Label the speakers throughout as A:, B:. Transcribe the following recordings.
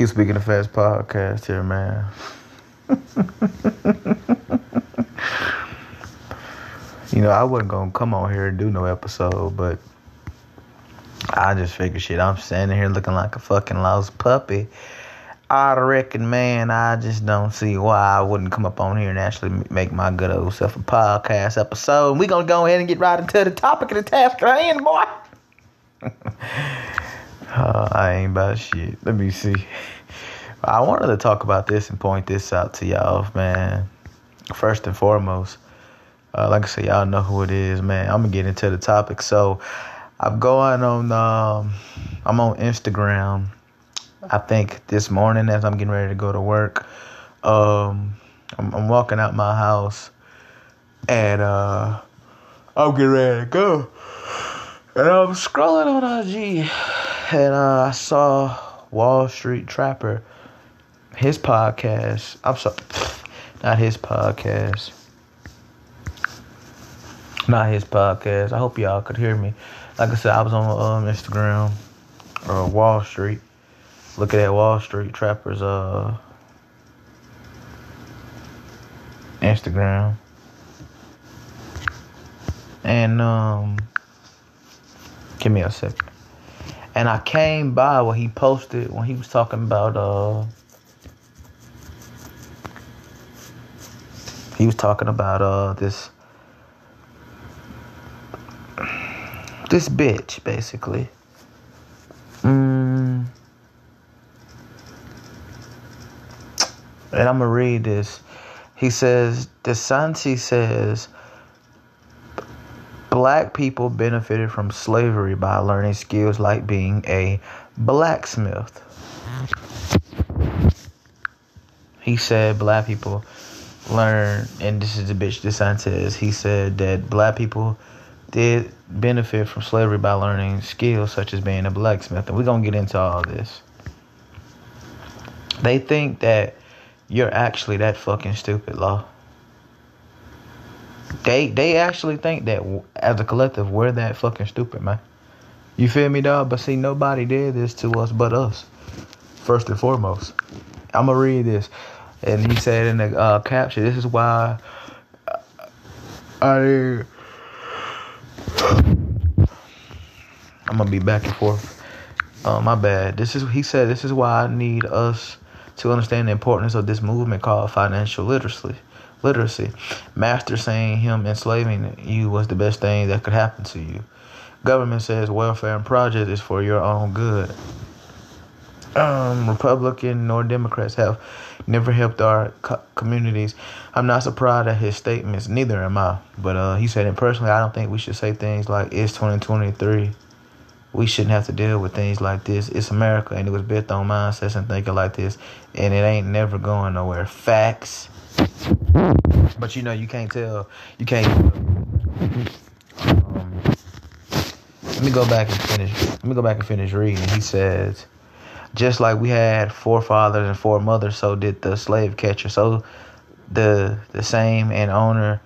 A: Keep speaking the fast podcast here, man. you know, I wasn't gonna come on here and do no episode, but I just figured shit. I'm standing here looking like a fucking lost puppy. I reckon, man, I just don't see why I wouldn't come up on here and actually make my good old self a podcast episode. And we gonna go ahead and get right into the topic of the task at hand, boy. uh, I ain't about shit. Let me see. I wanted to talk about this and point this out to y'all, man. First and foremost, uh, like I said, y'all know who it is, man. I'm gonna get into the topic. So, I'm going on. Um, I'm on Instagram I think this morning as I'm getting ready to go to work, um, I'm, I'm walking out my house and uh, I'm getting ready to go. And I'm scrolling on IG and uh, I saw Wall Street Trapper, his podcast. I'm sorry, not his podcast. Not his podcast. I hope y'all could hear me. Like I said, I was on um, Instagram or Wall Street looking at Wall Street Trappers uh Instagram. And um give me a second. And I came by what he posted when he was talking about uh he was talking about uh this this bitch basically. Mm and I'm gonna read this. He says, DeSantis says, black people benefited from slavery by learning skills like being a blacksmith. He said black people learn, and this is the bitch DeSantis. He said that black people did benefit from slavery by learning skills such as being a blacksmith, and we're gonna get into all this. They think that you're actually that fucking stupid, law. They they actually think that as a collective we're that fucking stupid, man. You feel me, dog? But see, nobody did this to us but us. First and foremost, I'm gonna read this, and he said in the uh, caption, "This is why I." I'm gonna be back and forth. Uh, my bad. This is he said. This is why I need us to understand the importance of this movement called financial literacy. Literacy. Master saying him enslaving you was the best thing that could happen to you. Government says welfare and project is for your own good. Um, Republican nor Democrats have never helped our co- communities. I'm not surprised at his statements. Neither am I. But uh, he said, and personally, I don't think we should say things like "It's 2023." We shouldn't have to deal with things like this. It's America, and it was built on mindsets and thinking like this, and it ain't never going nowhere. Facts. But you know, you can't tell. You can't. Um, let me go back and finish. Let me go back and finish reading. He says, just like we had forefathers and foremothers, so did the slave catcher. So the the same and owner,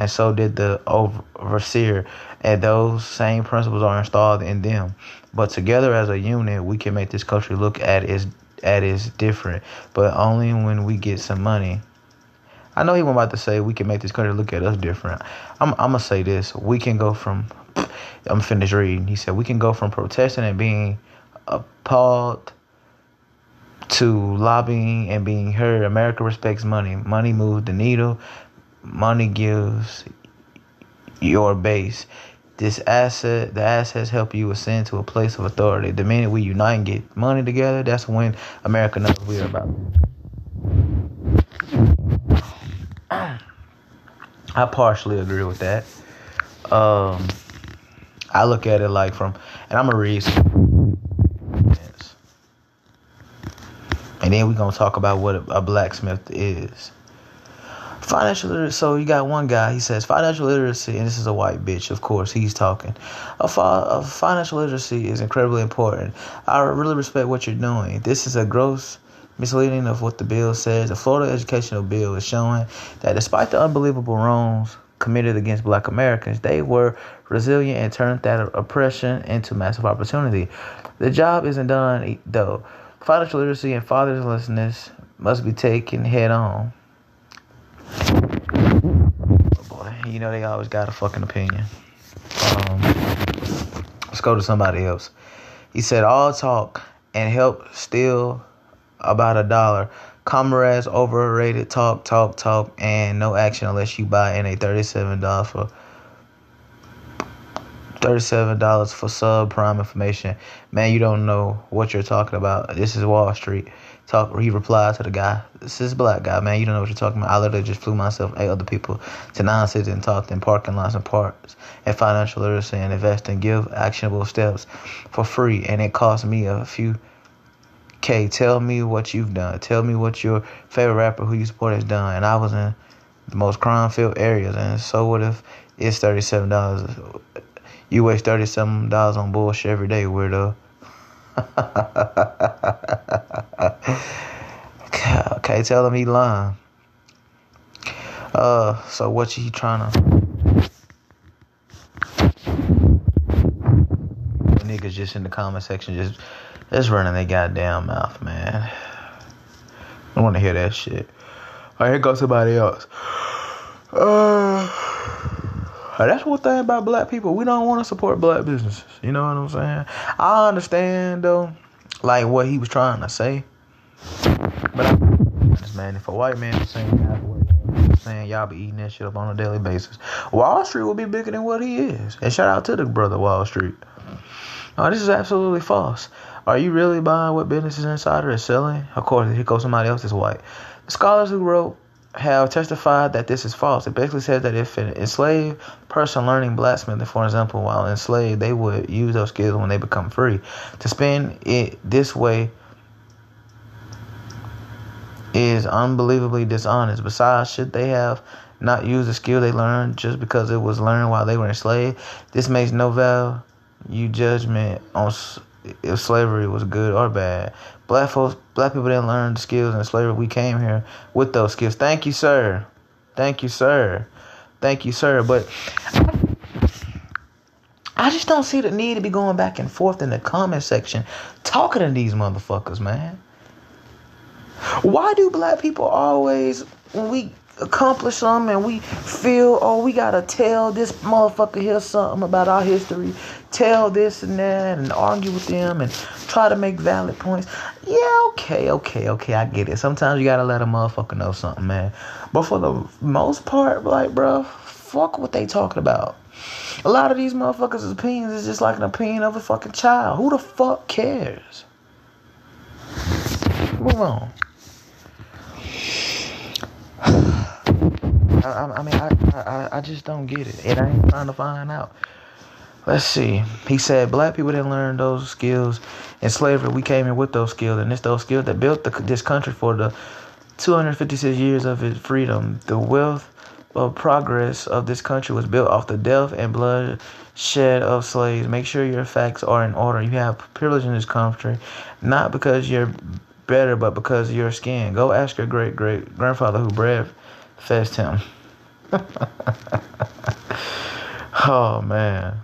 A: and so did the overseer and those same principles are installed in them. But together as a unit, we can make this country look at as at as different, but only when we get some money. I know he was about to say we can make this country look at us different. I'm I'm gonna say this: we can go from. I'm finished reading. He said we can go from protesting and being appalled to lobbying and being heard. America respects money. Money moves the needle. Money gives your base. This asset, the assets help you ascend to a place of authority. The minute we unite and get money together, that's when America knows we are about. I partially agree with that. Um, I look at it like from, and I'm gonna read. And then we're gonna talk about what a blacksmith is. Financial literacy. So you got one guy. He says financial literacy, and this is a white bitch. Of course, he's talking. A, fi- a financial literacy is incredibly important. I really respect what you're doing. This is a gross misleading of what the bill says. The Florida educational bill is showing that despite the unbelievable wrongs committed against black Americans, they were resilient and turned that oppression into massive opportunity. The job isn't done though. Financial literacy and fatherlessness must be taken head on. Oh boy, you know they always got a fucking opinion. Um, let's go to somebody else. He said, "All talk and help steal about a dollar. Comrades overrated. Talk, talk, talk, and no action unless you buy in a thirty-seven dollars for." $37 for subprime information. Man, you don't know what you're talking about. This is Wall Street. Talk. He replied to the guy. This is black guy, man. You don't know what you're talking about. I literally just flew myself eight other people to nine cities and talked in parking lots and parks and financial literacy and invest and give actionable steps for free. And it cost me a few K. Tell me what you've done. Tell me what your favorite rapper who you support has done. And I was in the most crime filled areas. And so what if it's $37? You waste thirty seven dollars on bullshit every day, weirdo. okay, tell him he lying. Uh, so what you trying to? Niggas just in the comment section just just running their goddamn mouth, man. I want to hear that shit. All right, here goes somebody else. Uh. That's one thing about black people. We don't want to support black businesses. You know what I'm saying? I understand though, like what he was trying to say. But I, man, if a white man was saying saying y'all be eating that shit up on a daily basis, Wall Street will be bigger than what he is. And shout out to the brother Wall Street. Oh, this is absolutely false. Are you really buying what Business Insider is selling? Of course, here goes somebody else that's white. The scholars who wrote have testified that this is false. It basically says that if an enslaved person learning blacksmithing, for example, while enslaved, they would use those skills when they become free. To spend it this way is unbelievably dishonest. Besides, should they have not used the skill they learned just because it was learned while they were enslaved? This makes no value judgment on if slavery was good or bad. Black folks, black people didn't learn the skills in slavery. We came here with those skills. Thank you, sir. Thank you, sir. Thank you, sir. But I just don't see the need to be going back and forth in the comment section talking to these motherfuckers, man. Why do black people always, when we accomplish something and we feel, oh, we gotta tell this motherfucker here something about our history, tell this and that, and argue with them and try to make valid points. Yeah, okay, okay, okay, I get it. Sometimes you gotta let a motherfucker know something, man. But for the most part, like, bro, fuck what they talking about. A lot of these motherfuckers' opinions is just like an opinion of a fucking child. Who the fuck cares? Move on. I, I mean, I, I, I just don't get it, and I ain't trying to find out. Let's see. He said black people didn't learn those skills in slavery. We came in with those skills, and it's those skills that built the, this country for the 256 years of its freedom. The wealth of progress of this country was built off the death and bloodshed of slaves. Make sure your facts are in order. You have privilege in this country, not because you're better, but because of your skin. Go ask your great great grandfather who bred Fast him. oh man.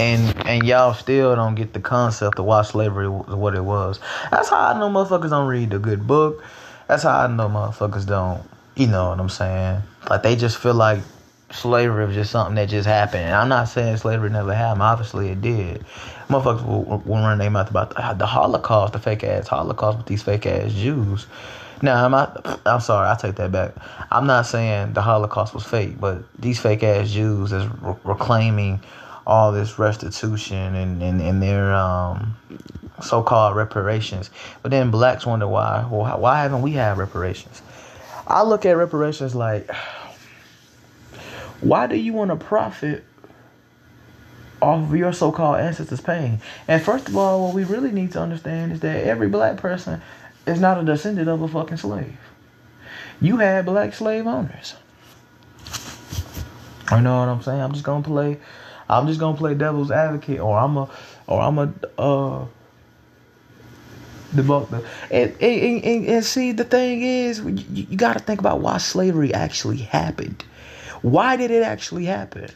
A: And and y'all still don't get the concept of why slavery was what it was. That's how I know motherfuckers don't read a good book. That's how I know motherfuckers don't. You know what I'm saying? Like they just feel like slavery was just something that just happened. And I'm not saying slavery never happened. Obviously, it did. Motherfuckers will, will run their mouth about the, the Holocaust, the fake ass Holocaust with these fake ass Jews. Now, I'm not, I'm sorry, I take that back. I'm not saying the Holocaust was fake, but these fake ass Jews is re- reclaiming all this restitution and, and, and their um, so called reparations. But then blacks wonder why. Well, why haven't we had reparations? I look at reparations like why do you want to profit off of your so-called ancestors' pain? And first of all, what we really need to understand is that every black person is not a descendant of a fucking slave. You had black slave owners. You know what I'm saying? I'm just gonna play. I'm just gonna play devil's advocate, or I'm a, or I'm a, uh, debunk the. And, and, and, and see, the thing is, you, you got to think about why slavery actually happened. Why did it actually happen?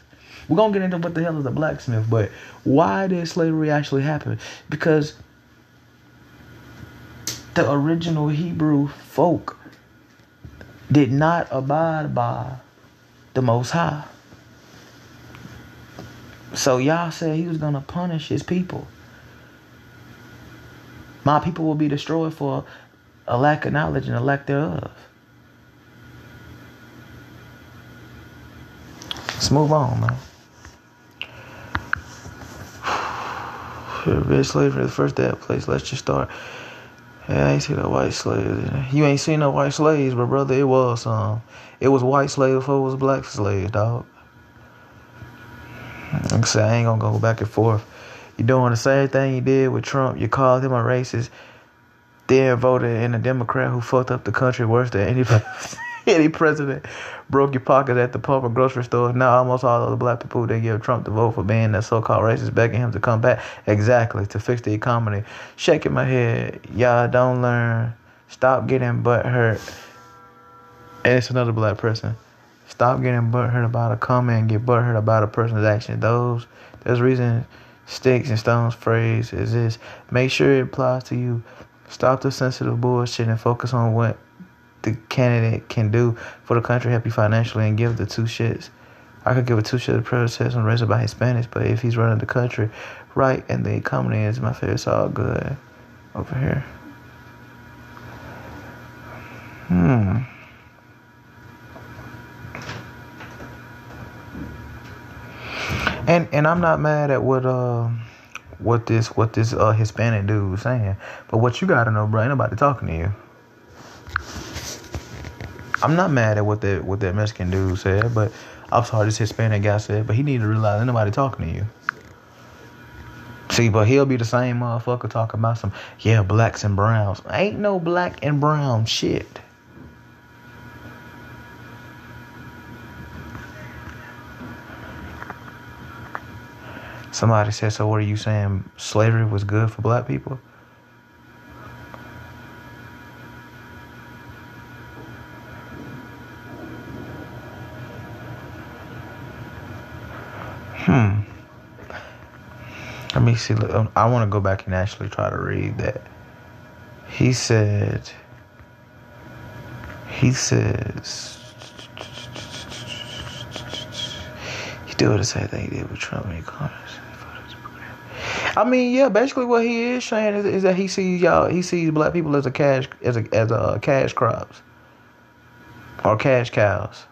A: We're gonna get into what the hell is a blacksmith, but why did slavery actually happen? Because the original Hebrew folk did not abide by the Most High. So Yah said he was gonna punish his people. My people will be destroyed for a lack of knowledge and a lack thereof. Move on, man. Red slavery, the first day of place. Let's just start. I ain't seen no white slaves. You ain't seen no white slaves, but brother, it was um, it was white slaves before it was black slaves, dog. Like I said, I ain't gonna go back and forth. You're doing the same thing you did with Trump. You called him a racist, then voted in a Democrat who fucked up the country worse than any any president. Broke your pocket at the pump or grocery store. Now almost all of the black people they give Trump the vote for being that so-called racist, begging him to come back exactly to fix the economy. Shaking my head, y'all don't learn. Stop getting butt hurt. And it's another black person. Stop getting butt hurt about a comment get butt hurt about a person's action. Those there's reason sticks and stones phrase is this. Make sure it applies to you. Stop the sensitive bullshit and focus on what the candidate can do for the country, help you financially, and give the two shits. I could give a two shit protest on raised by Hispanics, but if he's running the country right and the economy is my favorite, it's all good over here. Hmm. And and I'm not mad at what uh what this what this uh Hispanic dude was saying, but what you gotta know, bro, ain't nobody talking to you. I'm not mad at what that what that Mexican dude said, but I'm sorry this Hispanic guy said, but he need to realize ain't nobody talking to you. See, but he'll be the same motherfucker talking about some yeah blacks and browns. Ain't no black and brown shit. Somebody said, so what are you saying? Slavery was good for black people? See. Um, I want to go back and actually try to read that. He said, he says, he did the same thing he did with Trump in Congress. I mean, yeah, basically what he is saying is, is, that he sees y'all, he sees black people as a cash, as a as a cash crops or cash cows.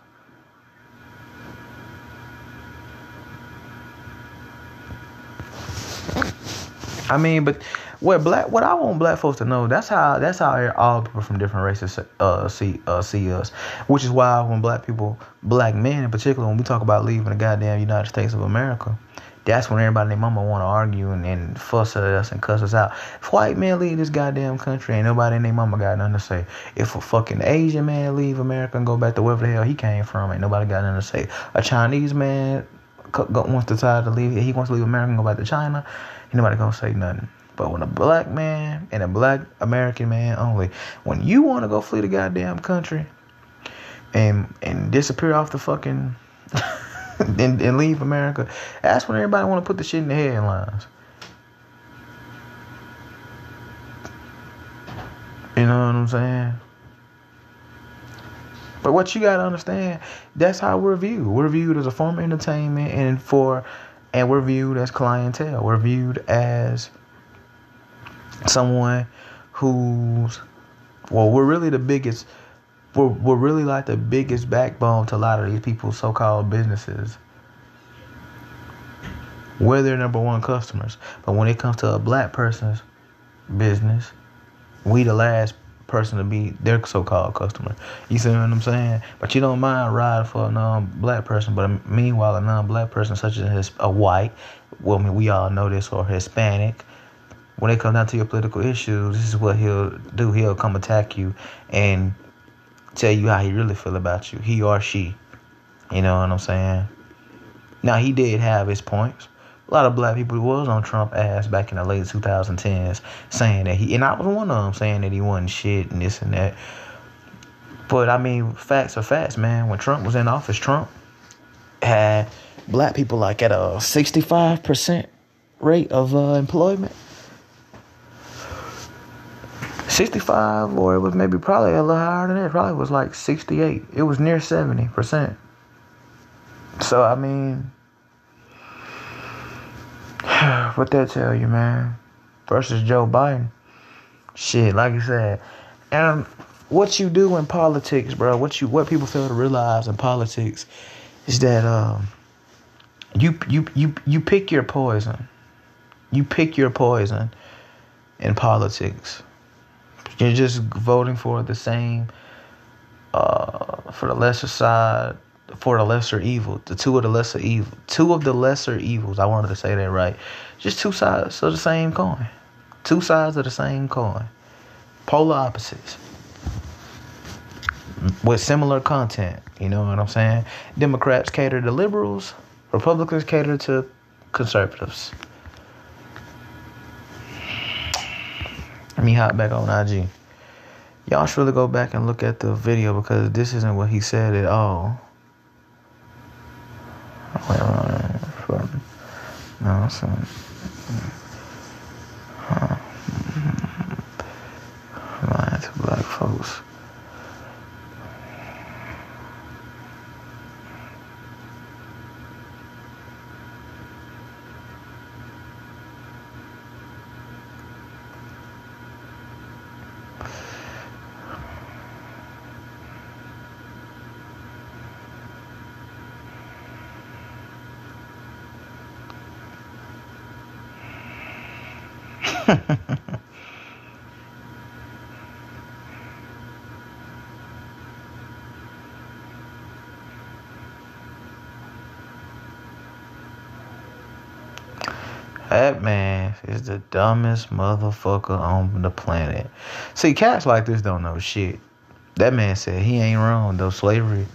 A: I mean, but what black what I want black folks to know that's how that's how all people from different races uh, see uh, see us, which is why when black people, black men in particular, when we talk about leaving the goddamn United States of America, that's when everybody and their mama want to argue and, and fuss at us and cuss us out. If white men leave this goddamn country, ain't nobody and their mama got nothing to say. If a fucking Asian man leave America and go back to wherever the hell he came from, ain't nobody got nothing to say. A Chinese man wants to decide to leave, he wants to leave America and go back to China, ain't nobody gonna say nothing. But when a black man and a black American man only, when you want to go flee the goddamn country and and disappear off the fucking and, and leave America, that's when everybody want to put the shit in the headlines. You know what I'm saying? But what you gotta understand, that's how we're viewed. We're viewed as a form of entertainment and for and we're viewed as clientele. We're viewed as someone who's well, we're really the biggest we're, we're really like the biggest backbone to a lot of these people's so-called businesses. We're their number one customers. But when it comes to a black person's business, we the last person to be their so-called customer. You see what I'm saying? But you don't mind riding for a non-black person, but meanwhile, a non-black person such as a white, well, I mean, we all know this, or Hispanic, when it comes down to your political issues, this is what he'll do. He'll come attack you and tell you how he really feel about you, he or she. You know what I'm saying? Now he did have his points. A lot of black people was on Trump ass back in the late 2010s, saying that he and I was one of them saying that he wasn't shit and this and that. But I mean, facts are facts, man. When Trump was in office, Trump had black people like at a 65% rate of uh, employment. 65 or it was maybe probably a little higher than that. Probably was like 68. It was near 70%. So I mean what that tell you, man? Versus Joe Biden. Shit, like I said. And what you do in politics, bro, what you what people fail to realize in politics is that um you you you you pick your poison. You pick your poison in politics. You're just voting for the same uh for the lesser side for the lesser evil, the two of the lesser evil, two of the lesser evils. I wanted to say that right. Just two sides of the same coin. Two sides of the same coin. Polar opposites. With similar content. You know what I'm saying? Democrats cater to liberals, Republicans cater to conservatives. Let me hop back on IG. Y'all should really go back and look at the video because this isn't what he said at all. From hmm. so, huh, lying to black folks. That man is the dumbest motherfucker on the planet. See, cats like this don't know shit. That man said he ain't wrong though. Slavery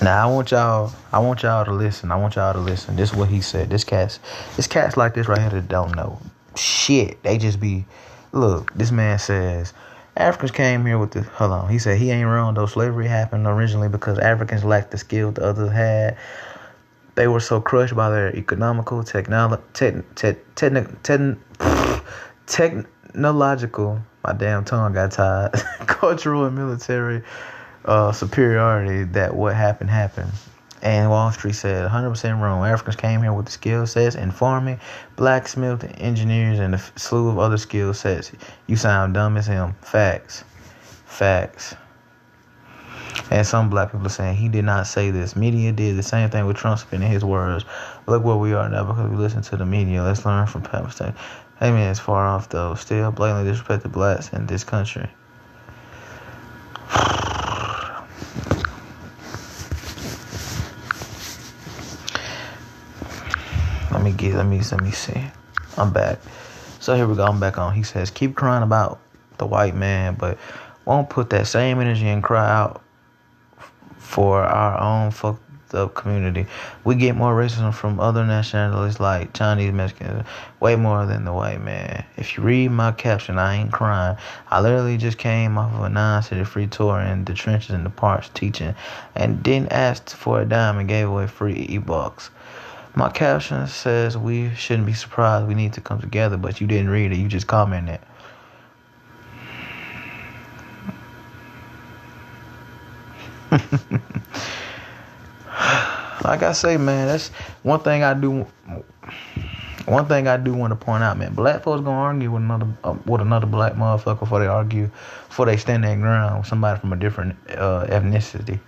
A: now I want y'all I want y'all to listen. I want y'all to listen. This is what he said. This cat's this cat's like this right here that don't know. Shit. They just be look, this man says Africans came here with the hold on. He said he ain't wrong though. Slavery happened originally because Africans lacked the skill the others had. They were so crushed by their economical, technolo- te- te- te- technological, my damn tongue got tied, cultural and military uh, superiority that what happened happened. And Wall Street said 100% wrong. Africans came here with the skill sets in farming, blacksmith, engineers, and a slew of other skill sets. You sound dumb as him. Facts. Facts. And some black people are saying he did not say this. Media did the same thing with Trump spinning his words. Look where we are now because we listen to the media. Let's learn from past mistakes. Hey man, it's far off though. Still blatantly disrespected blacks in this country. Let me get let me let me see. I'm back. So here we go. I'm back on. He says, keep crying about the white man, but won't put that same energy and cry out for our own fucked up community. We get more racism from other nationalities like Chinese, Mexicans, way more than the white man. If you read my caption, I ain't crying. I literally just came off of a nine-city free tour in the trenches in the parks teaching, and didn't ask for a dime and gave away free e-books. My caption says we shouldn't be surprised. We need to come together, but you didn't read it. You just commented. like I say, man, that's one thing I do. One thing I do want to point out, man, black folks gonna argue with another uh, with another black motherfucker before they argue, before they stand their ground with somebody from a different uh, ethnicity.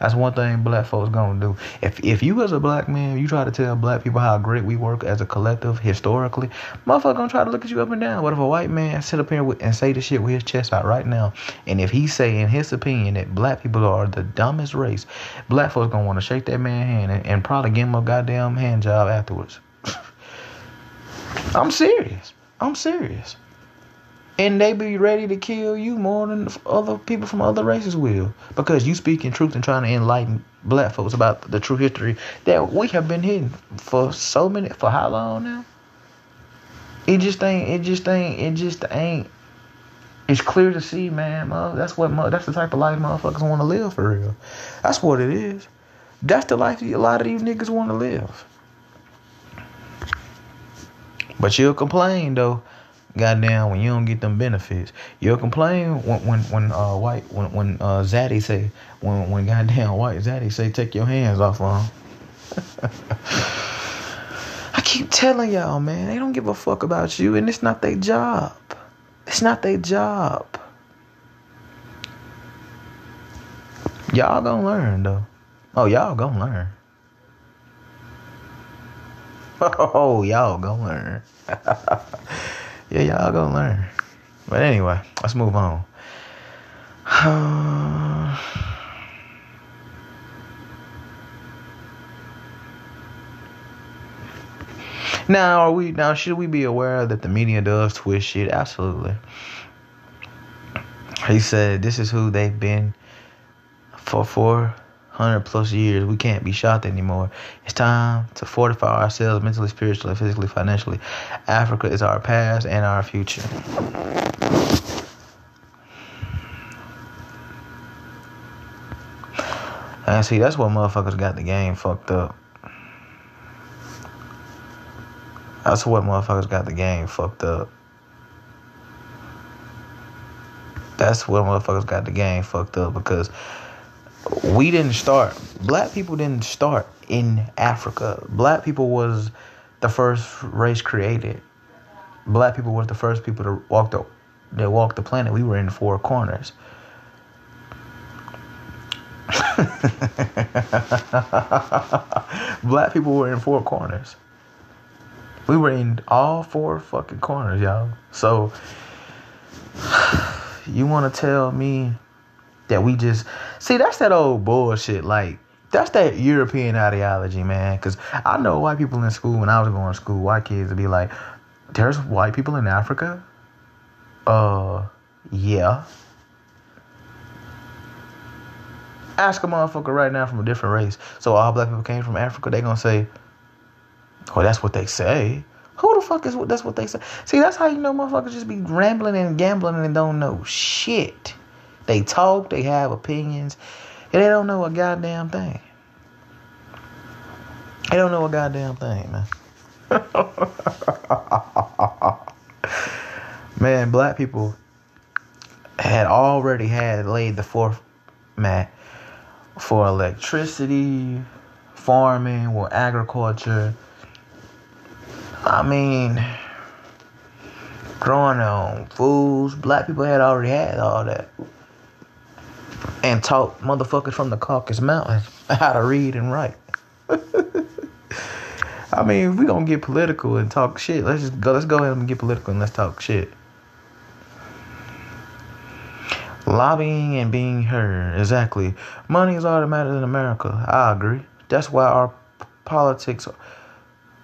A: That's one thing black folks gonna do. If if you as a black man, you try to tell black people how great we work as a collective historically, motherfucker gonna try to look at you up and down. What if a white man sit up here with, and say this shit with his chest out right now, and if he say in his opinion that black people are the dumbest race, black folks gonna want to shake that man hand and, and probably give him a goddamn hand job afterwards. I'm serious. I'm serious and they be ready to kill you more than other people from other races will. Because you speaking truth and trying to enlighten black folks about the true history that we have been hidden for so many for how long now? It just ain't it just ain't it just ain't. It's clear to see man mother, that's what that's the type of life motherfuckers want to live for real. That's what it is. That's the life a lot of these niggas want to live. But you'll complain though, goddamn, when you don't get them benefits. You'll complain when when when uh white when when uh Zaddy say when when goddamn white Zaddy say take your hands off on. I keep telling y'all, man, they don't give a fuck about you, and it's not their job. It's not their job. Y'all gonna learn though. Oh, y'all gonna learn. Oh, y'all gonna learn. yeah, y'all gonna learn. But anyway, let's move on. Now, are we now should we be aware that the media does twist shit? Absolutely. He said, "This is who they've been for for 100 plus years, we can't be shocked anymore. It's time to fortify ourselves mentally, spiritually, physically, financially. Africa is our past and our future. And see, that's what motherfuckers got the game fucked up. That's what motherfuckers got the game fucked up. That's what motherfuckers got the game fucked up because we didn't start. Black people didn't start in Africa. Black people was the first race created. Black people was the first people to walk the that walked the planet. We were in four corners. Black people were in four corners. We were in all four fucking corners, y'all. So you want to tell me that we just see that's that old bullshit. Like that's that European ideology, man. Because I know white people in school when I was going to school, white kids would be like, "There's white people in Africa." Uh, yeah. Ask a motherfucker right now from a different race. So all black people came from Africa. They gonna say, "Oh, that's what they say." Who the fuck is what? That's what they say. See, that's how you know motherfuckers just be rambling and gambling and don't know shit. They talk, they have opinions, and they don't know a goddamn thing. They don't know a goddamn thing, man. man, black people had already had laid the fourth mat for electricity, farming, or agriculture. I mean, growing on foods. Black people had already had all that and taught motherfuckers from the Caucasus Mountains how to read and write. I mean, we gonna get political and talk shit. Let's just go. Let's go ahead and get political and let's talk shit. Lobbying and being heard. Exactly. Money is all that matters in America. I agree. That's why our politics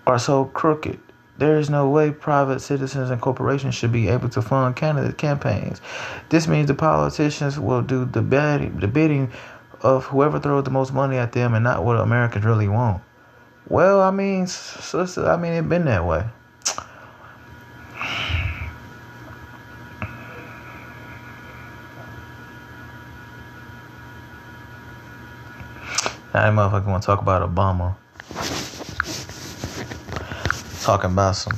A: are so crooked. There is no way private citizens and corporations should be able to fund candidate campaigns. This means the politicians will do the bidding, the bidding of whoever throws the most money at them and not what Americans really want. Well, I mean, sister, I mean, it's been that way. Now, that motherfucker want to talk about Obama talking about some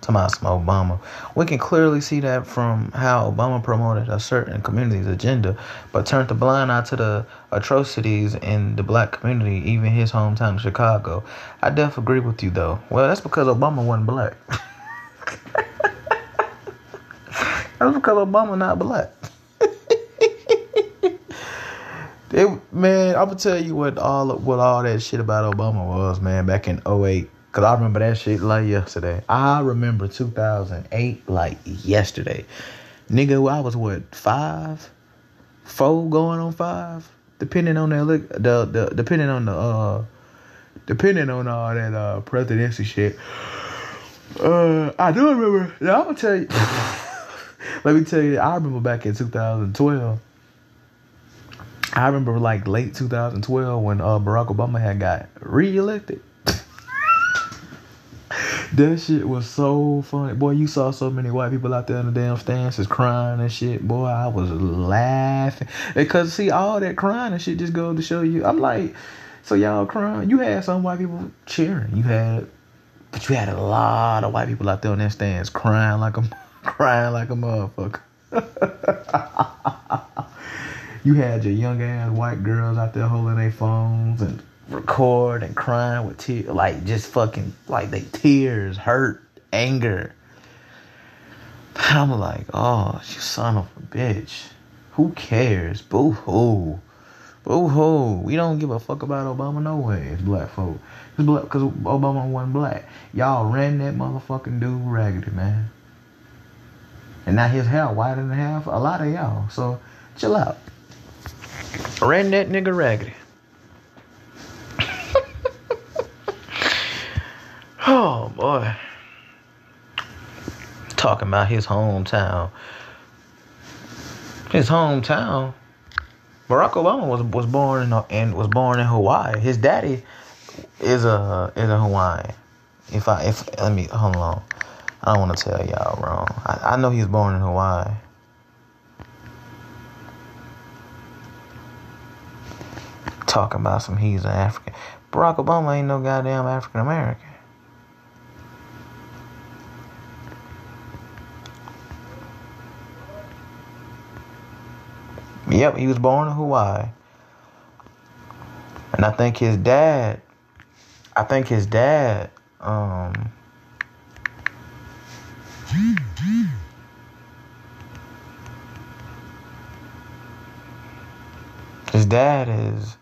A: talking about some Obama. We can clearly see that from how Obama promoted a certain community's agenda, but turned a blind eye to the atrocities in the black community, even his hometown of Chicago. I definitely agree with you though. Well, that's because Obama wasn't black. that's because Obama not black. it, man, I'm gonna tell you what all what all that shit about Obama was, man, back in 08 Cause I remember that shit like yesterday. I remember 2008 like yesterday. Nigga, I was what five, four going on five, depending on that look, the the depending on the uh, depending on all that uh presidency shit. Uh, I do remember. Now I'm gonna tell you. let me tell you. I remember back in 2012. I remember like late 2012 when uh, Barack Obama had got reelected. That shit was so funny. Boy, you saw so many white people out there in the damn stands just crying and shit. Boy, I was laughing. Because, see, all that crying and shit just goes to show you. I'm like, So y'all crying. You had some white people cheering. You had, but you had a lot of white people out there on their stands crying like a, crying like a motherfucker. you had your young ass white girls out there holding their phones and record and crying with tears, like just fucking like they tears, hurt, anger. I'm like, oh, you son of a bitch. Who cares? Boo hoo. Boo hoo. We don't give a fuck about Obama no way. It's black folk. It's black because Obama wasn't black. Y'all ran that motherfucking dude raggedy, man. And now his hair whiter than half a lot of y'all. So chill out. Ran that nigga raggedy. oh boy. Talking about his hometown. His hometown. Barack Obama was was born in and was born in Hawaii. His daddy is a is a Hawaiian. If I if let me hold on. I don't want to tell y'all wrong. I, I know he was born in Hawaii. Talking about some he's an African. Barack Obama ain't no goddamn African American. Yep, he was born in Hawaii. And I think his dad, I think his dad, um, his dad is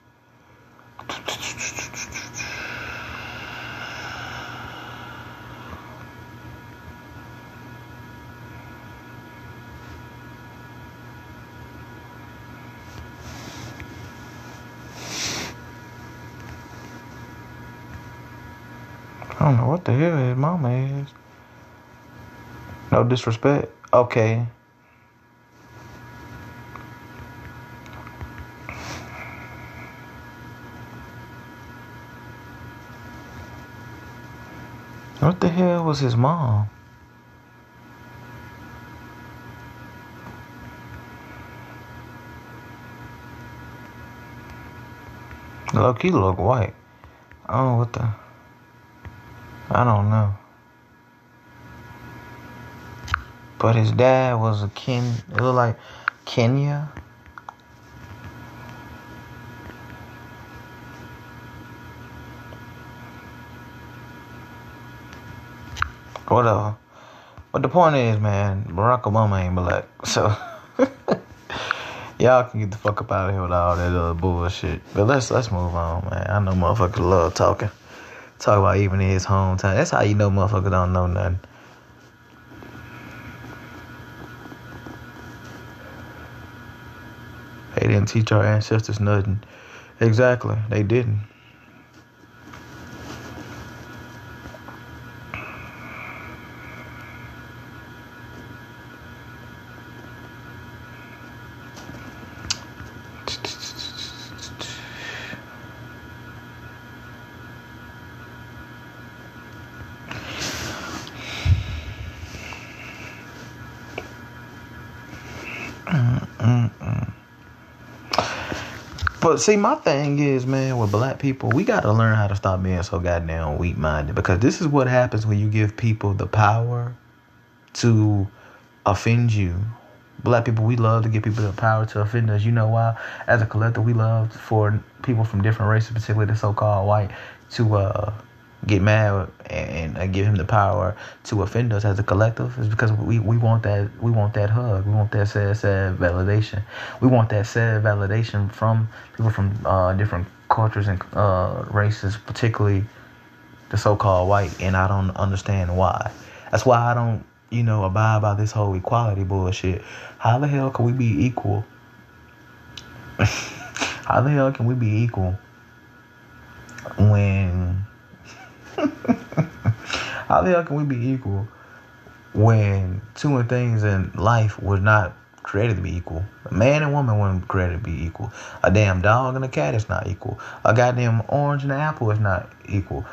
A: I don't know what the hell his mama is. No disrespect. Okay. What the hell was his mom? Look, he look white. Oh, what the? I don't know. But his dad was a Ken. It looked like Kenya. Whatever. But the point is, man, Barack Obama ain't black. So y'all can get the fuck up out of here with all that other bullshit. But let's let's move on, man. I know motherfuckers love talking. Talk about even in his hometown. That's how you know motherfuckers don't know nothing. They didn't teach our ancestors nothing. Exactly, they didn't. But see, my thing is, man, with black people, we got to learn how to stop being so goddamn weak minded because this is what happens when you give people the power to offend you. Black people, we love to give people the power to offend us. You know why? As a collective, we love for people from different races, particularly the so called white, to uh, get mad and, and, give him the power to offend us as a collective is because we, we want that we want that hug. We want that sad sad validation. We want that sad validation from people from uh, different cultures and uh, races particularly the so-called white and I don't understand why. That's why I don't you know abide by this whole equality bullshit. How the hell can we be equal? How the hell can we be equal when How the hell can we be equal when two things in life were not created to be equal? A man and woman weren't created to be equal. A damn dog and a cat is not equal. A goddamn orange and an apple is not equal.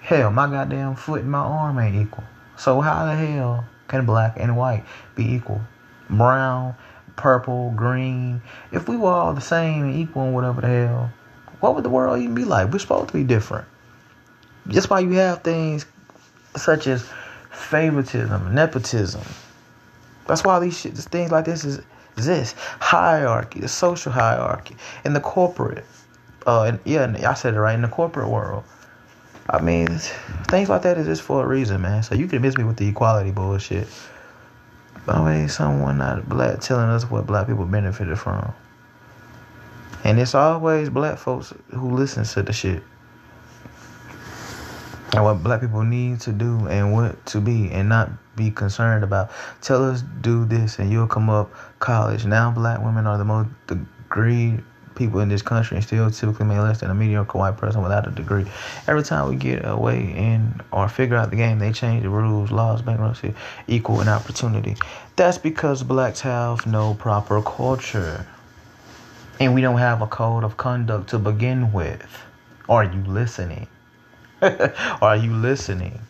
A: Hell, my goddamn foot and my arm ain't equal. So how the hell can black and white be equal? Brown, purple, green. If we were all the same and equal and whatever the hell, what would the world even be like? We're supposed to be different. That's why you have things such as favoritism, nepotism. That's why these shit, things like this is exist. Hierarchy, the social hierarchy, and the corporate. Uh, and yeah, I said it right in the corporate world. I mean, things like that is just for a reason, man. So you can miss me with the equality bullshit. Always someone not black telling us what black people benefited from. And it's always black folks who listen to the shit. And what black people need to do and what to be and not be concerned about. Tell us do this and you'll come up college. Now black women are the most degree people in this country and still typically make less than a mediocre white person without a degree. Every time we get away in or figure out the game, they change the rules, laws, bankruptcy, equal and opportunity. That's because blacks have no proper culture. And we don't have a code of conduct to begin with. Are you listening? are you listening?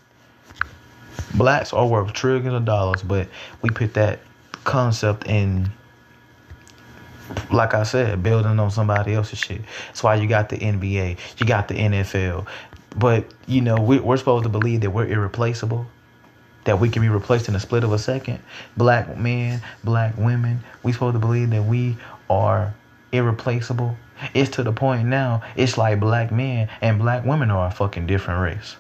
A: Blacks are worth trillions of dollars, but we put that concept in like I said, building on somebody else's shit. That's why you got the NBA, you got the NFL. But, you know, we, we're supposed to believe that we're irreplaceable, that we can be replaced in a split of a second. Black men, black women, we're supposed to believe that we are irreplaceable. It's to the point now, it's like black men and black women are a fucking different race.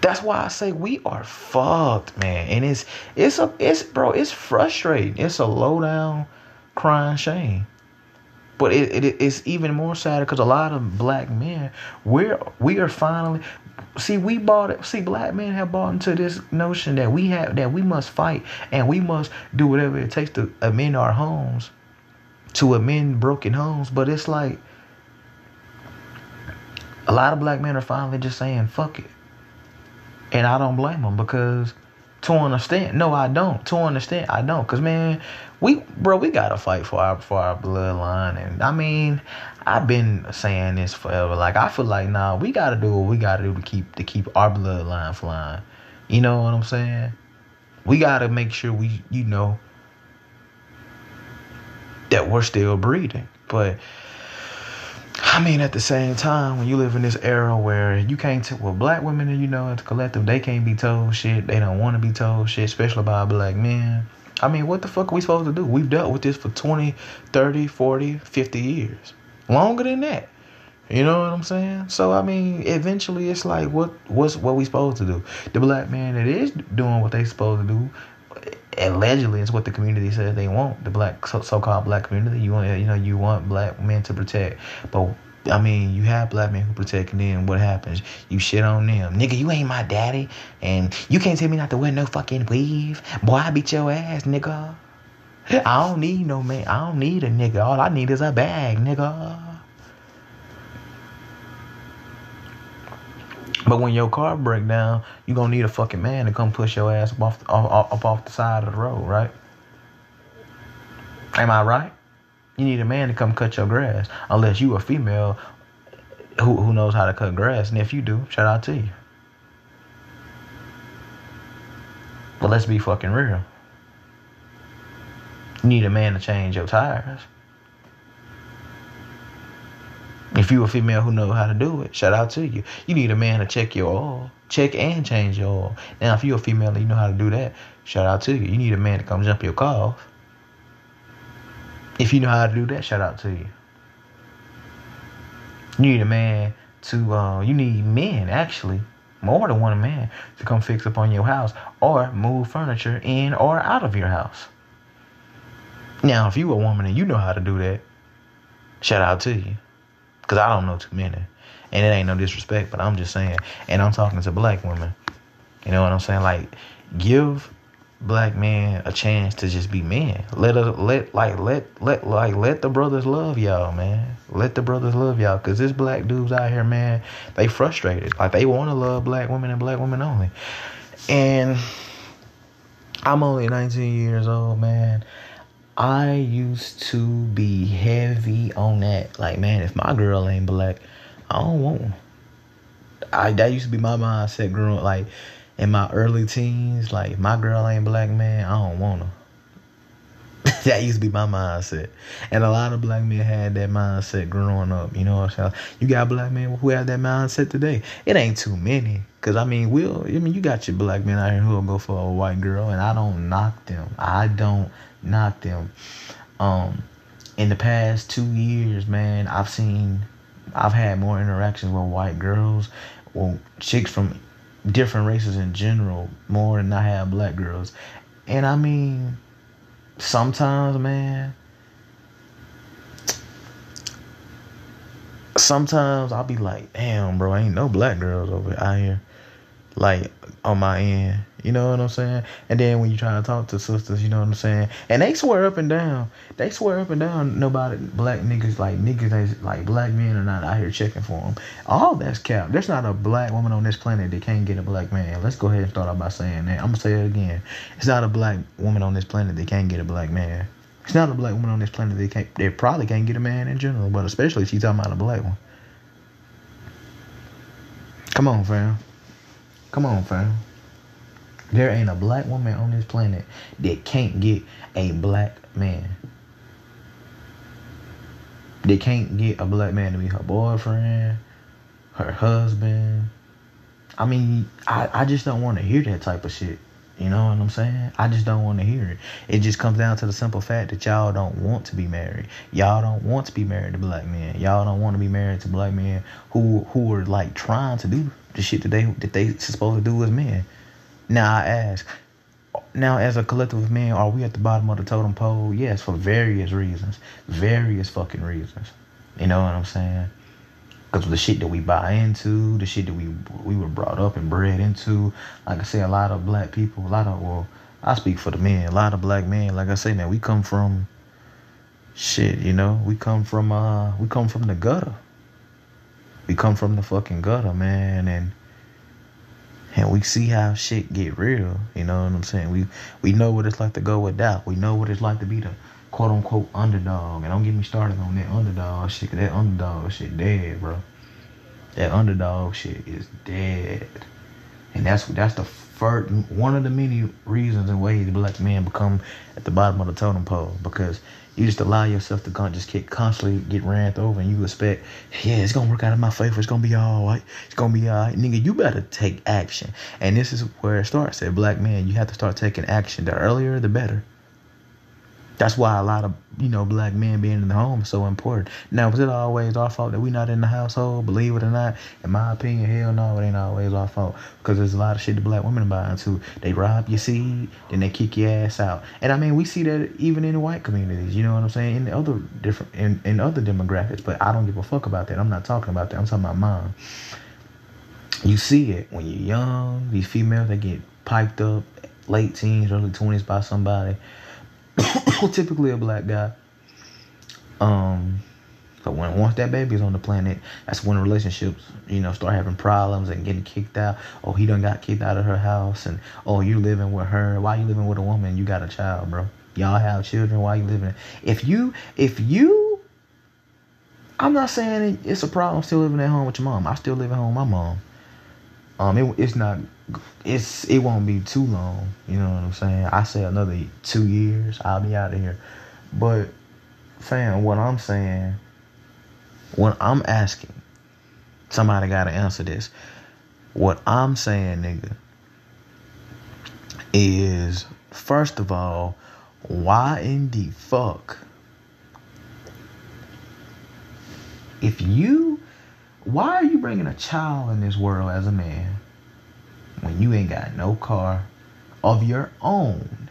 A: That's why I say we are fucked, man. And it's it's a it's bro, it's frustrating. It's a low down crying shame. But it, it it's even more sad because a lot of black men we're we are finally see we bought it see black men have bought into this notion that we have that we must fight and we must do whatever it takes to amend our homes to amend broken homes but it's like a lot of black men are finally just saying fuck it and I don't blame them because to understand. No, I don't. To understand, I don't. Cause man, we bro, we gotta fight for our for our bloodline. And I mean, I've been saying this forever. Like I feel like nah, we gotta do what we gotta do to keep to keep our bloodline flying. You know what I'm saying? We gotta make sure we, you know, that we're still breathing. But I mean, at the same time, when you live in this era where you can't, t- well, black women, you know, it's collective, they can't be told shit. They don't want to be told shit, especially by black men. I mean, what the fuck are we supposed to do? We've dealt with this for 20, 30, 40, 50 years. Longer than that. You know what I'm saying? So I mean, eventually it's like what what's what we supposed to do? The black man that is doing what they supposed to do allegedly it's what the community says they want the black so- called black community you want you know you want black men to protect but I mean, you have black men who protect, and then what happens? You shit on them. Nigga, you ain't my daddy, and you can't tell me not to wear no fucking weave. Boy, I beat your ass, nigga. I don't need no man. I don't need a nigga. All I need is a bag, nigga. But when your car break down, you gonna need a fucking man to come push your ass up off, the, up, up off the side of the road, right? Am I right? You need a man to come cut your grass, unless you a female who who knows how to cut grass. And if you do, shout out to you. But let's be fucking real. You need a man to change your tires. If you a female who know how to do it, shout out to you. You need a man to check your oil, check and change your oil. Now, if you a female and you know how to do that, shout out to you. You need a man to come jump your car. If you know how to do that, shout out to you. You need a man to, uh, you need men actually, more than one man, to come fix up on your house or move furniture in or out of your house. Now, if you a woman and you know how to do that, shout out to you. Because I don't know too many. And it ain't no disrespect, but I'm just saying. And I'm talking to black women. You know what I'm saying? Like, give black men a chance to just be men. Let us let like let let like let the brothers love y'all, man. Let the brothers love y'all, cause this black dudes out here, man, they frustrated. Like they want to love black women and black women only. And I'm only 19 years old, man. I used to be heavy on that. Like, man, if my girl ain't black, I don't want. I that used to be my mindset growing like in my early teens. Like, my girl ain't black, man, I don't want her. that used to be my mindset. And a lot of black men had that mindset growing up. You know what I'm saying? You got black men who have that mindset today. It ain't too many. Cause I mean, we'll I mean you got your black men out here who'll go for a white girl and I don't knock them. I don't knock them. Um in the past two years, man, I've seen I've had more interactions with white girls or chicks from different races in general more than I have black girls. And I mean sometimes, man, sometimes I'll be like, damn, bro, ain't no black girls over out here, like on my end. You know what I'm saying? And then when you try to talk to sisters, you know what I'm saying? And they swear up and down. They swear up and down. Nobody, black niggas, like niggas, like black men are not out here checking for them. All that's cap. There's not a black woman on this planet that can't get a black man. Let's go ahead and start out by saying that. I'm gonna say it again. It's not a black woman on this planet that can't get a black man. It's not a black woman on this planet that can't. They probably can't get a man in general, but especially if she's talking about a black one. Come on, fam. Come on, fam. There ain't a black woman on this planet that can't get a black man. They can't get a black man to be her boyfriend, her husband. I mean, I, I just don't want to hear that type of shit. You know what I'm saying? I just don't want to hear it. It just comes down to the simple fact that y'all don't want to be married. Y'all don't want to be married to black men. Y'all don't want to be married to black men who who are like trying to do the shit that they that they supposed to do as men. Now I ask, now as a collective of men, are we at the bottom of the totem pole? Yes, for various reasons, various fucking reasons. You know what I'm saying? Because the shit that we buy into, the shit that we we were brought up and bred into, like I say, a lot of black people, a lot of well, I speak for the men, a lot of black men. Like I say, man, we come from shit. You know, we come from uh, we come from the gutter. We come from the fucking gutter, man, and and we see how shit get real. You know what I'm saying? We we know what it's like to go without. We know what it's like to be the quote unquote underdog. And don't get me started on that underdog shit. That underdog shit dead, bro. That underdog shit is dead. And that's that's the first one of the many reasons and ways black men become at the bottom of the totem pole because you just allow yourself to just get constantly get ran over and you expect, yeah, it's gonna work out in my favor. It's gonna be all right. It's gonna be all right. Nigga, you better take action. And this is where it starts. At black man, you have to start taking action. The earlier, the better. That's why a lot of you know black men being in the home is so important. Now, was it always our fault that we not in the household? Believe it or not, in my opinion, hell no, it ain't always our fault because there's a lot of shit the black women buy into. They rob your seed, then they kick your ass out. And I mean, we see that even in the white communities. You know what I'm saying? In other different in, in other demographics, but I don't give a fuck about that. I'm not talking about that. I'm talking about mine. You see it when you're young. These females that get piped up, late teens, early twenties by somebody typically a black guy. Um, but when once that baby's on the planet, that's when relationships, you know, start having problems and getting kicked out. Oh, he done got kicked out of her house, and oh, you living with her. Why you living with a woman? You got a child, bro. Y'all have children. Why you living? If you, if you, I'm not saying it's a problem still living at home with your mom. I still live at home with my mom. Um, it, it's not it's it won't be too long. You know what I'm saying? I say another two years, I'll be out of here. But fam, what I'm saying, what I'm asking, somebody gotta answer this. What I'm saying, nigga, is first of all, why in the fuck? If you, why are you bringing a child in this world as a man? When you ain't got no car of your own.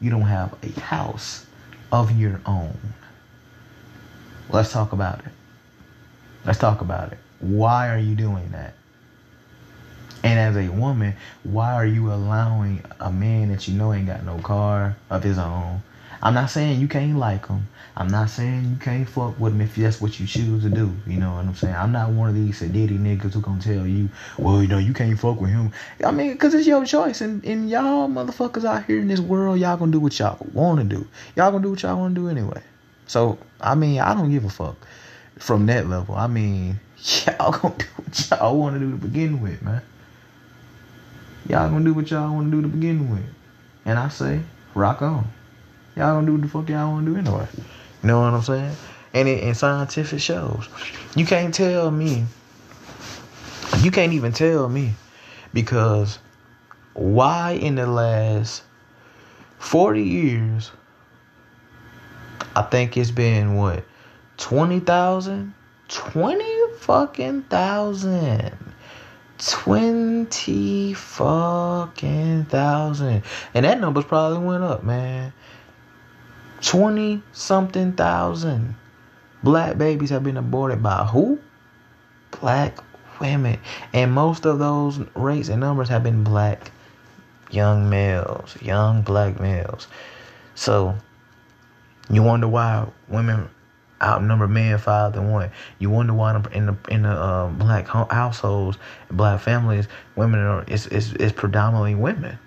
A: You don't have a house of your own. Let's talk about it. Let's talk about it. Why are you doing that? And as a woman, why are you allowing a man that you know ain't got no car of his own I'm not saying you can't like them. I'm not saying you can't fuck with them if that's what you choose to do. You know what I'm saying? I'm not one of these sedity niggas who gonna tell you, well, you know, you can't fuck with him. I mean, because it's your choice. And, and y'all motherfuckers out here in this world, y'all gonna do what y'all wanna do. Y'all gonna do what y'all wanna do anyway. So, I mean, I don't give a fuck from that level. I mean, y'all gonna do what y'all wanna do to begin with, man. Y'all gonna do what y'all wanna do to begin with. And I say, rock on. Y'all gonna do what the fuck y'all wanna do anyway. You know what I'm saying? And it, in scientific shows, you can't tell me. You can't even tell me because why in the last 40 years I think it's been what 20,000 20 fucking thousand 20 fucking thousand and that number's probably went up man 20 something thousand black babies have been aborted by who black women and most of those rates and numbers have been black young males young black males so you wonder why women outnumber men five to one. You wonder why in the in the uh, black households, black families, women are it's, it's it's predominantly women.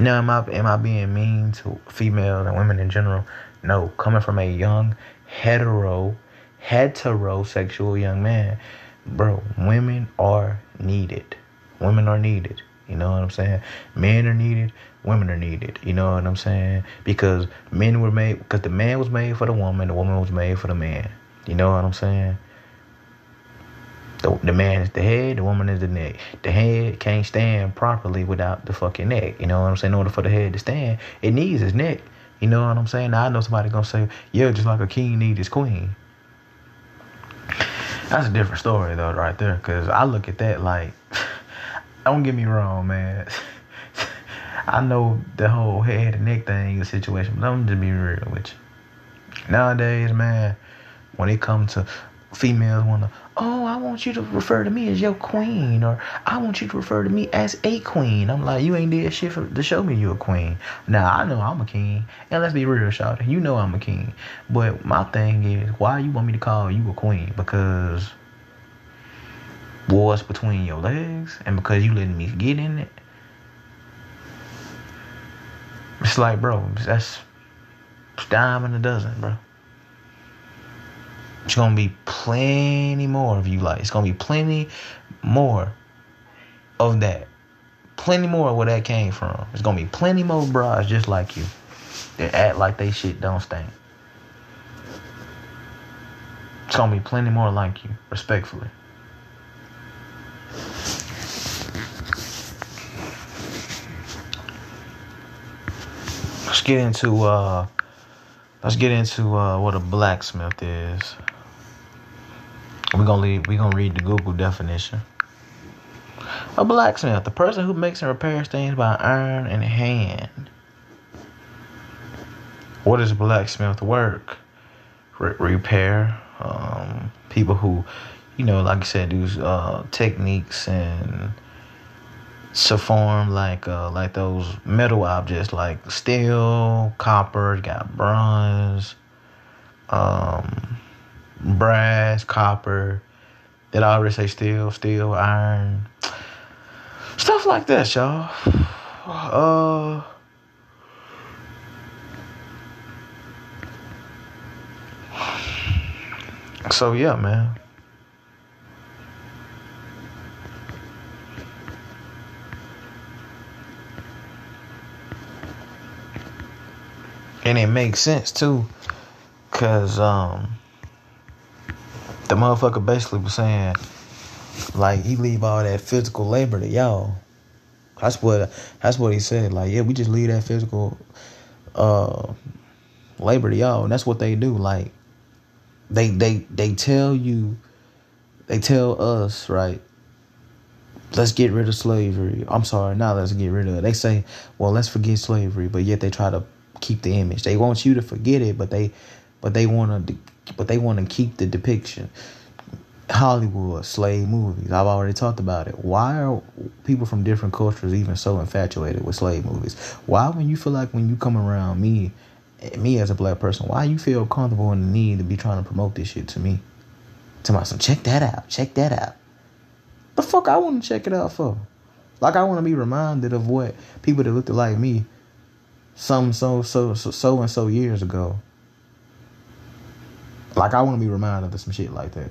A: Now, am I am I being mean to females and women in general? No, coming from a young hetero heterosexual young man, bro, women are needed. Women are needed. You know what I'm saying? Men are needed, women are needed. You know what I'm saying? Because men were made, because the man was made for the woman, the woman was made for the man. You know what I'm saying? The, the man is the head, the woman is the neck. The head can't stand properly without the fucking neck. You know what I'm saying? In order for the head to stand, it needs his neck. You know what I'm saying? Now I know somebody gonna say, yeah, just like a king needs his queen. That's a different story though, right there. Cause I look at that like don't get me wrong, man. I know the whole head and neck thing is situation, but I'm just be real with you. Nowadays, man, when it comes to females wanna, oh, I want you to refer to me as your queen, or I want you to refer to me as a queen. I'm like, you ain't did shit for, to show me you a queen. Now I know I'm a king, and let's be real, shout You know I'm a king, but my thing is, why you want me to call you a queen? Because what's between your legs and because you letting me get in it. It's like, bro, that's dime in a dozen, bro. It's gonna be plenty more of you like. It's gonna be plenty more of that. Plenty more of where that came from. It's gonna be plenty more bras just like you. That act like they shit don't stink. It's gonna be plenty more like you, respectfully. let's get into uh let's get into uh what a blacksmith is. We're gonna leave we're gonna read the Google definition. A blacksmith, the person who makes and repairs things by iron and hand. What does blacksmith work? Re- repair. Um, people who, you know, like I said, do uh, techniques and to form like uh, like those metal objects like steel, copper, got bronze, um, brass, copper. Did I already say steel, steel, iron? Stuff like that, y'all. Uh So yeah, man. and it makes sense too, cause um, the motherfucker basically was saying, like he leave all that physical labor to y'all. That's what that's what he said. Like, yeah, we just leave that physical uh labor to y'all, and that's what they do. Like, they they they tell you, they tell us right. Let's get rid of slavery. I'm sorry, now let's get rid of it. They say, well, let's forget slavery, but yet they try to keep the image. They want you to forget it, but they but they want to but they want to keep the depiction. Hollywood slave movies. I've already talked about it. Why are people from different cultures even so infatuated with slave movies? Why, when you feel like when you come around me, eh, me as a black person, why you feel comfortable in the need to be trying to promote this shit to me? To myself, check that out. Check that out. The fuck I want to check it out for? Like I want to be reminded of what people that looked like me some so so so so and so years ago. Like I want to be reminded of some shit like that.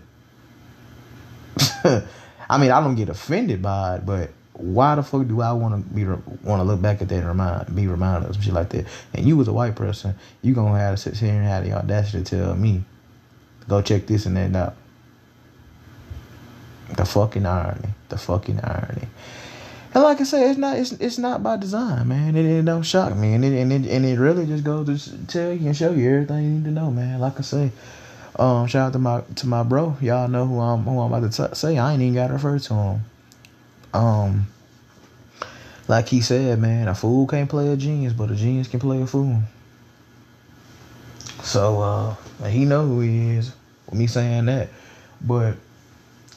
A: I mean, I don't get offended by it, but why the fuck do I want to be want to look back at that and remind be reminded of some shit like that? And you as a white person, you gonna have to sit here and have the audacity to tell me, go check this and that out. The fucking irony. The fucking irony. And like I said, it's not it's it's not by design, man. It, it don't shock me, and it and it and it really just goes to tell you and show you everything you need to know, man. Like I say, um, shout out to my to my bro. Y'all know who I'm who I'm about to t- say. I ain't even got to refer to him. Um, like he said, man, a fool can't play a genius, but a genius can play a fool. So uh, he know who he is. With me saying that, but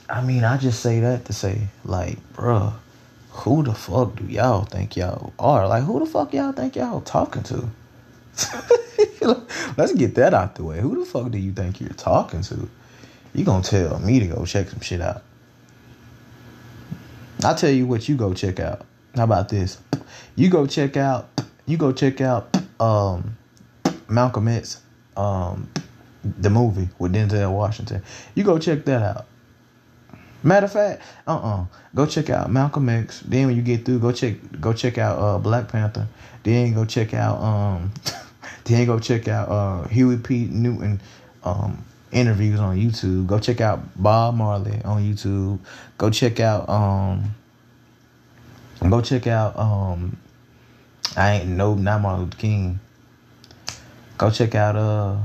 A: I mean, I just say that to say, like, bruh, who the fuck do y'all think y'all are? Like, who the fuck y'all think y'all talking to? Let's get that out the way. Who the fuck do you think you're talking to? You gonna tell me to go check some shit out? I'll tell you what you go check out. How about this? You go check out. You go check out um, Malcolm X, um, the movie with Denzel Washington. You go check that out. Matter of fact, uh uh-uh. uh go check out Malcolm X. Then when you get through, go check go check out uh, Black Panther. Then go check out um, then go check out uh, Huey P. Newton um, interviews on YouTube. Go check out Bob Marley on YouTube. Go check out um, go check out um, I ain't no not Martin Luther King. Go check out uh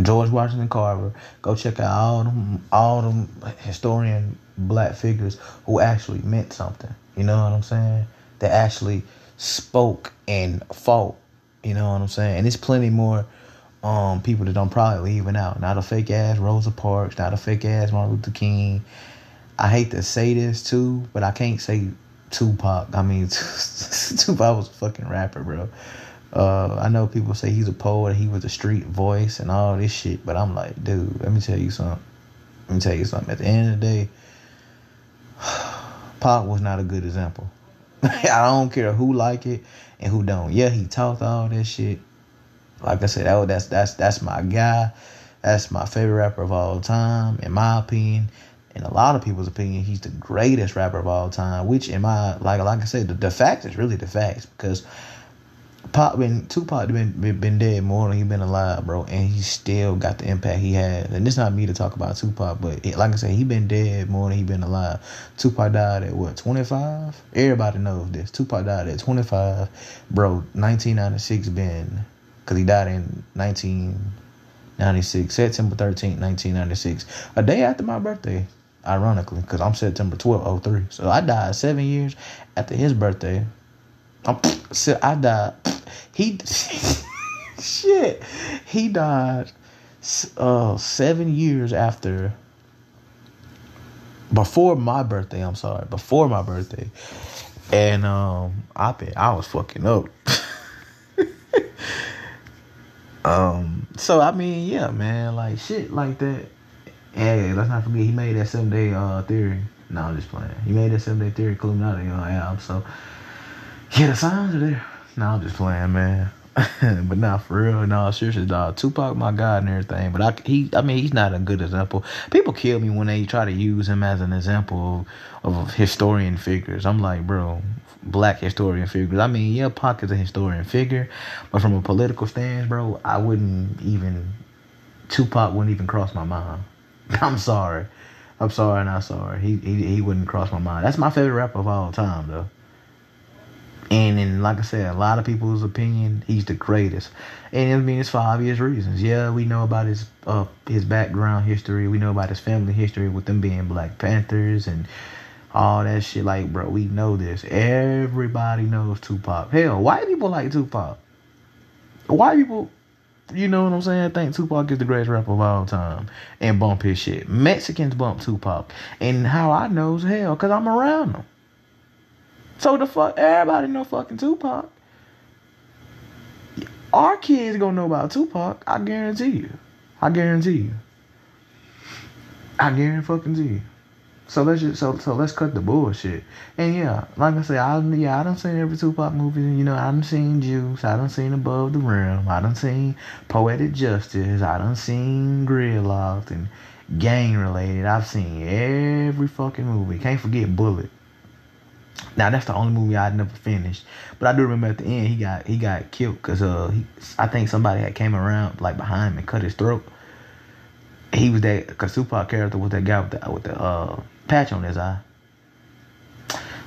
A: George Washington Carver. Go check out all them all them historian black figures who actually meant something. You know what I'm saying? That actually spoke and fought. You know what I'm saying? And there's plenty more um people that don't probably leaving out. Not a fake ass Rosa Parks, not a fake ass Martin Luther King. I hate to say this too, but I can't say Tupac. I mean, Tupac was a fucking rapper, bro. Uh, I know people say he's a poet, he was a street voice and all this shit, but I'm like, dude, let me tell you something. Let me tell you something. At the end of the day, Pac was not a good example. I don't care who like it and who don't. Yeah, he talked all that shit. Like I said, that, that's that's that's my guy. That's my favorite rapper of all time, in my opinion. In a lot of people's opinion, he's the greatest rapper of all time. Which, in my like like I said, the, the fact is really the facts because Pop been Tupac been, been dead more than he been alive, bro, and he still got the impact he had. And it's not me to talk about Tupac, but it, like I said, he been dead more than he been alive. Tupac died at what twenty five? Everybody knows this. Tupac died at twenty five, bro. Nineteen ninety six been because he died in nineteen ninety six, September thirteenth, nineteen ninety six, a day after my birthday. Ironically, because I'm September 12, 03. So I died seven years after his birthday. I'm, so I died he shit. He died uh seven years after before my birthday, I'm sorry, before my birthday. And um I been I was fucking up. um so I mean, yeah, man, like shit like that. Hey, let's not forget he made that seven day uh theory. No, I'm just playing. He made that seven day theory Illuminati on album, so yeah, the signs are there. No, I'm just playing, man. but not for real. No, seriously, dog. Tupac, my god, and everything. But I, he, I mean, he's not a good example. People kill me when they try to use him as an example of, of historian figures. I'm like, bro, black historian figures. I mean, yeah, Pac is a historian figure, but from a political stance, bro, I wouldn't even. Tupac wouldn't even cross my mind. I'm sorry. I'm sorry, not sorry. He, he he wouldn't cross my mind. That's my favorite rapper of all time, though. And in like I said, a lot of people's opinion, he's the greatest. And I mean, it's for obvious reasons. Yeah, we know about his uh his background history. We know about his family history with them being Black Panthers and all that shit. Like, bro, we know this. Everybody knows Tupac. Hell, white people like Tupac. White people, you know what I'm saying? Think Tupac is the greatest rapper of all time and bump his shit. Mexicans bump Tupac. And how I know is hell, because I'm around them. So the fuck, everybody know fucking Tupac. Our kids gonna know about Tupac. I guarantee you. I guarantee you. I guarantee fucking to you. So let's just so so let's cut the bullshit. And yeah, like I said, I yeah I done seen every Tupac movie. You know, I done seen Juice. I done seen Above the Rim. I done seen Poetic Justice. I done seen Gridlock'd and gang related. I've seen every fucking movie. Can't forget Bullet. Now that's the only movie I never finished, but I do remember at the end he got he got killed because uh he, I think somebody had came around like behind him and cut his throat. He was that because Tupac character was that guy with the with the uh, patch on his eye.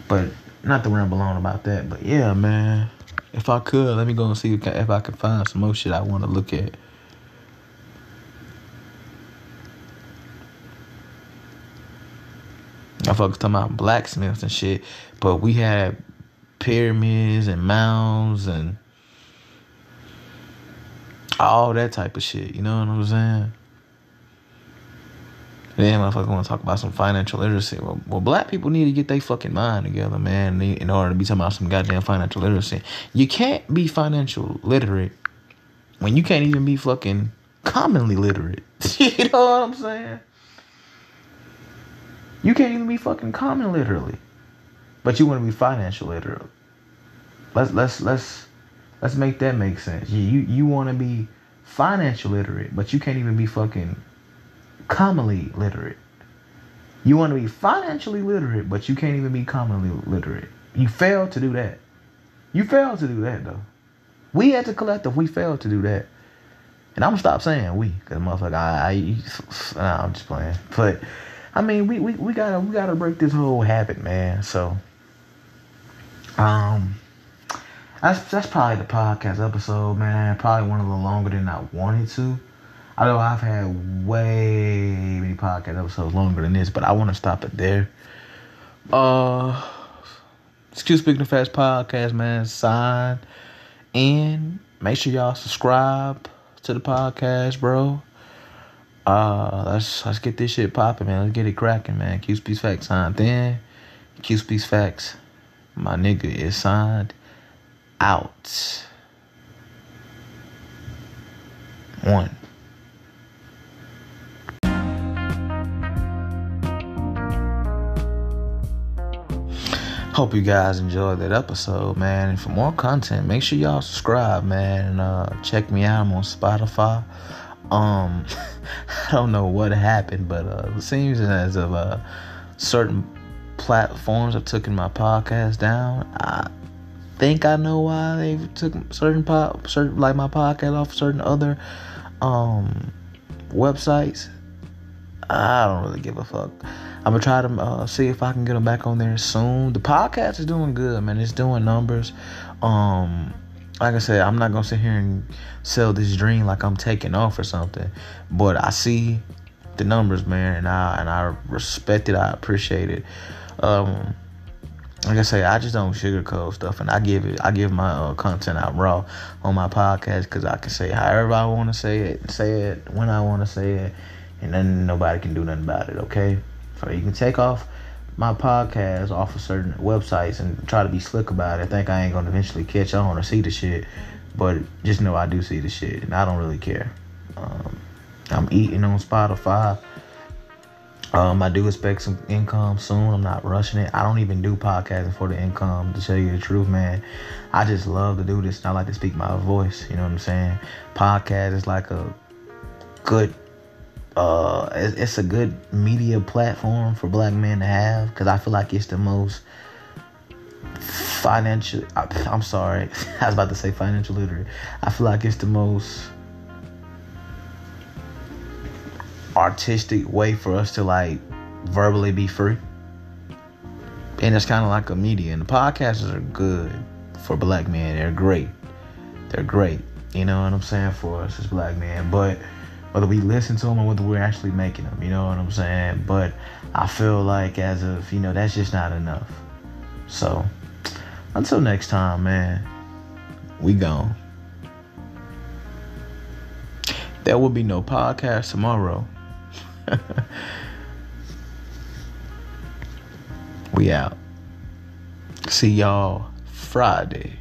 A: But not to ramble on about that, but yeah, man. If I could, let me go and see if I can find some more shit I want to look at. I fuckers talking about blacksmiths and shit, but we had pyramids and mounds and all that type of shit. You know what I'm saying? Then motherfucker want to talk about some financial literacy. Well, well, black people need to get their fucking mind together, man, in order to be talking about some goddamn financial literacy. You can't be financial literate when you can't even be fucking commonly literate. you know what I'm saying? You can't even be fucking common literally, but you want to be financial literate. Let's let's let's let's make that make sense. You you, you want to be financial literate, but you can't even be fucking commonly literate. You want to be financially literate, but you can't even be commonly literate. You failed to do that. You failed to do that though. We as a collective, we failed to do that. And I'm gonna stop saying we, cause motherfucker, I, I nah, I'm just playing. But I mean, we, we, we gotta we gotta break this whole habit, man. So, um, that's that's probably the podcast episode, man. Probably one of the longer than I wanted to. I know I've had way many podcast episodes longer than this, but I want to stop it there. Uh, Q Speaks Facts podcast, man. Sign in. Make sure y'all subscribe to the podcast, bro. Uh, let's let's get this shit popping, man. Let's get it cracking, man. Q Speaks Facts signed in. Q Speaks Facts, my nigga is signed out. One. Hope you guys enjoyed that episode, man. And for more content, make sure y'all subscribe, man. And uh, check me out. I'm on Spotify. Um, I don't know what happened, but uh, it seems as if uh, certain platforms have taken my podcast down. I think I know why they took certain pop, certain like my podcast off certain other um websites. I don't really give a fuck. I'm gonna try to uh, see if I can get them back on there soon. The podcast is doing good, man. It's doing numbers. Um, like I said, I'm not gonna sit here and sell this dream like I'm taking off or something. But I see the numbers, man, and I and I respect it. I appreciate it. Um, like I say, I just don't sugarcoat stuff, and I give it. I give my uh, content out raw on my podcast because I can say however I want to say it, say it when I want to say it, and then nobody can do nothing about it. Okay, so you can take off my podcast off of certain websites and try to be slick about it. I think I ain't gonna eventually catch on or see the shit, but just know I do see the shit, and I don't really care. Um, I'm eating on Spotify. Um, I do expect some income soon. I'm not rushing it. I don't even do podcasting for the income, to tell you the truth, man. I just love to do this. And I like to speak my voice. You know what I'm saying? Podcast is like a good, uh, it's a good media platform for black men to have because I feel like it's the most financial. I, I'm sorry, I was about to say financial literate. I feel like it's the most artistic way for us to like verbally be free. And it's kind of like a media. And the podcasts are good for black men. They're great. They're great. You know what I'm saying? For us as black men. But whether we listen to them or whether we're actually making them, you know what I'm saying? But I feel like as of, you know, that's just not enough. So until next time, man, we gone. There will be no podcast tomorrow. we out. See y'all Friday.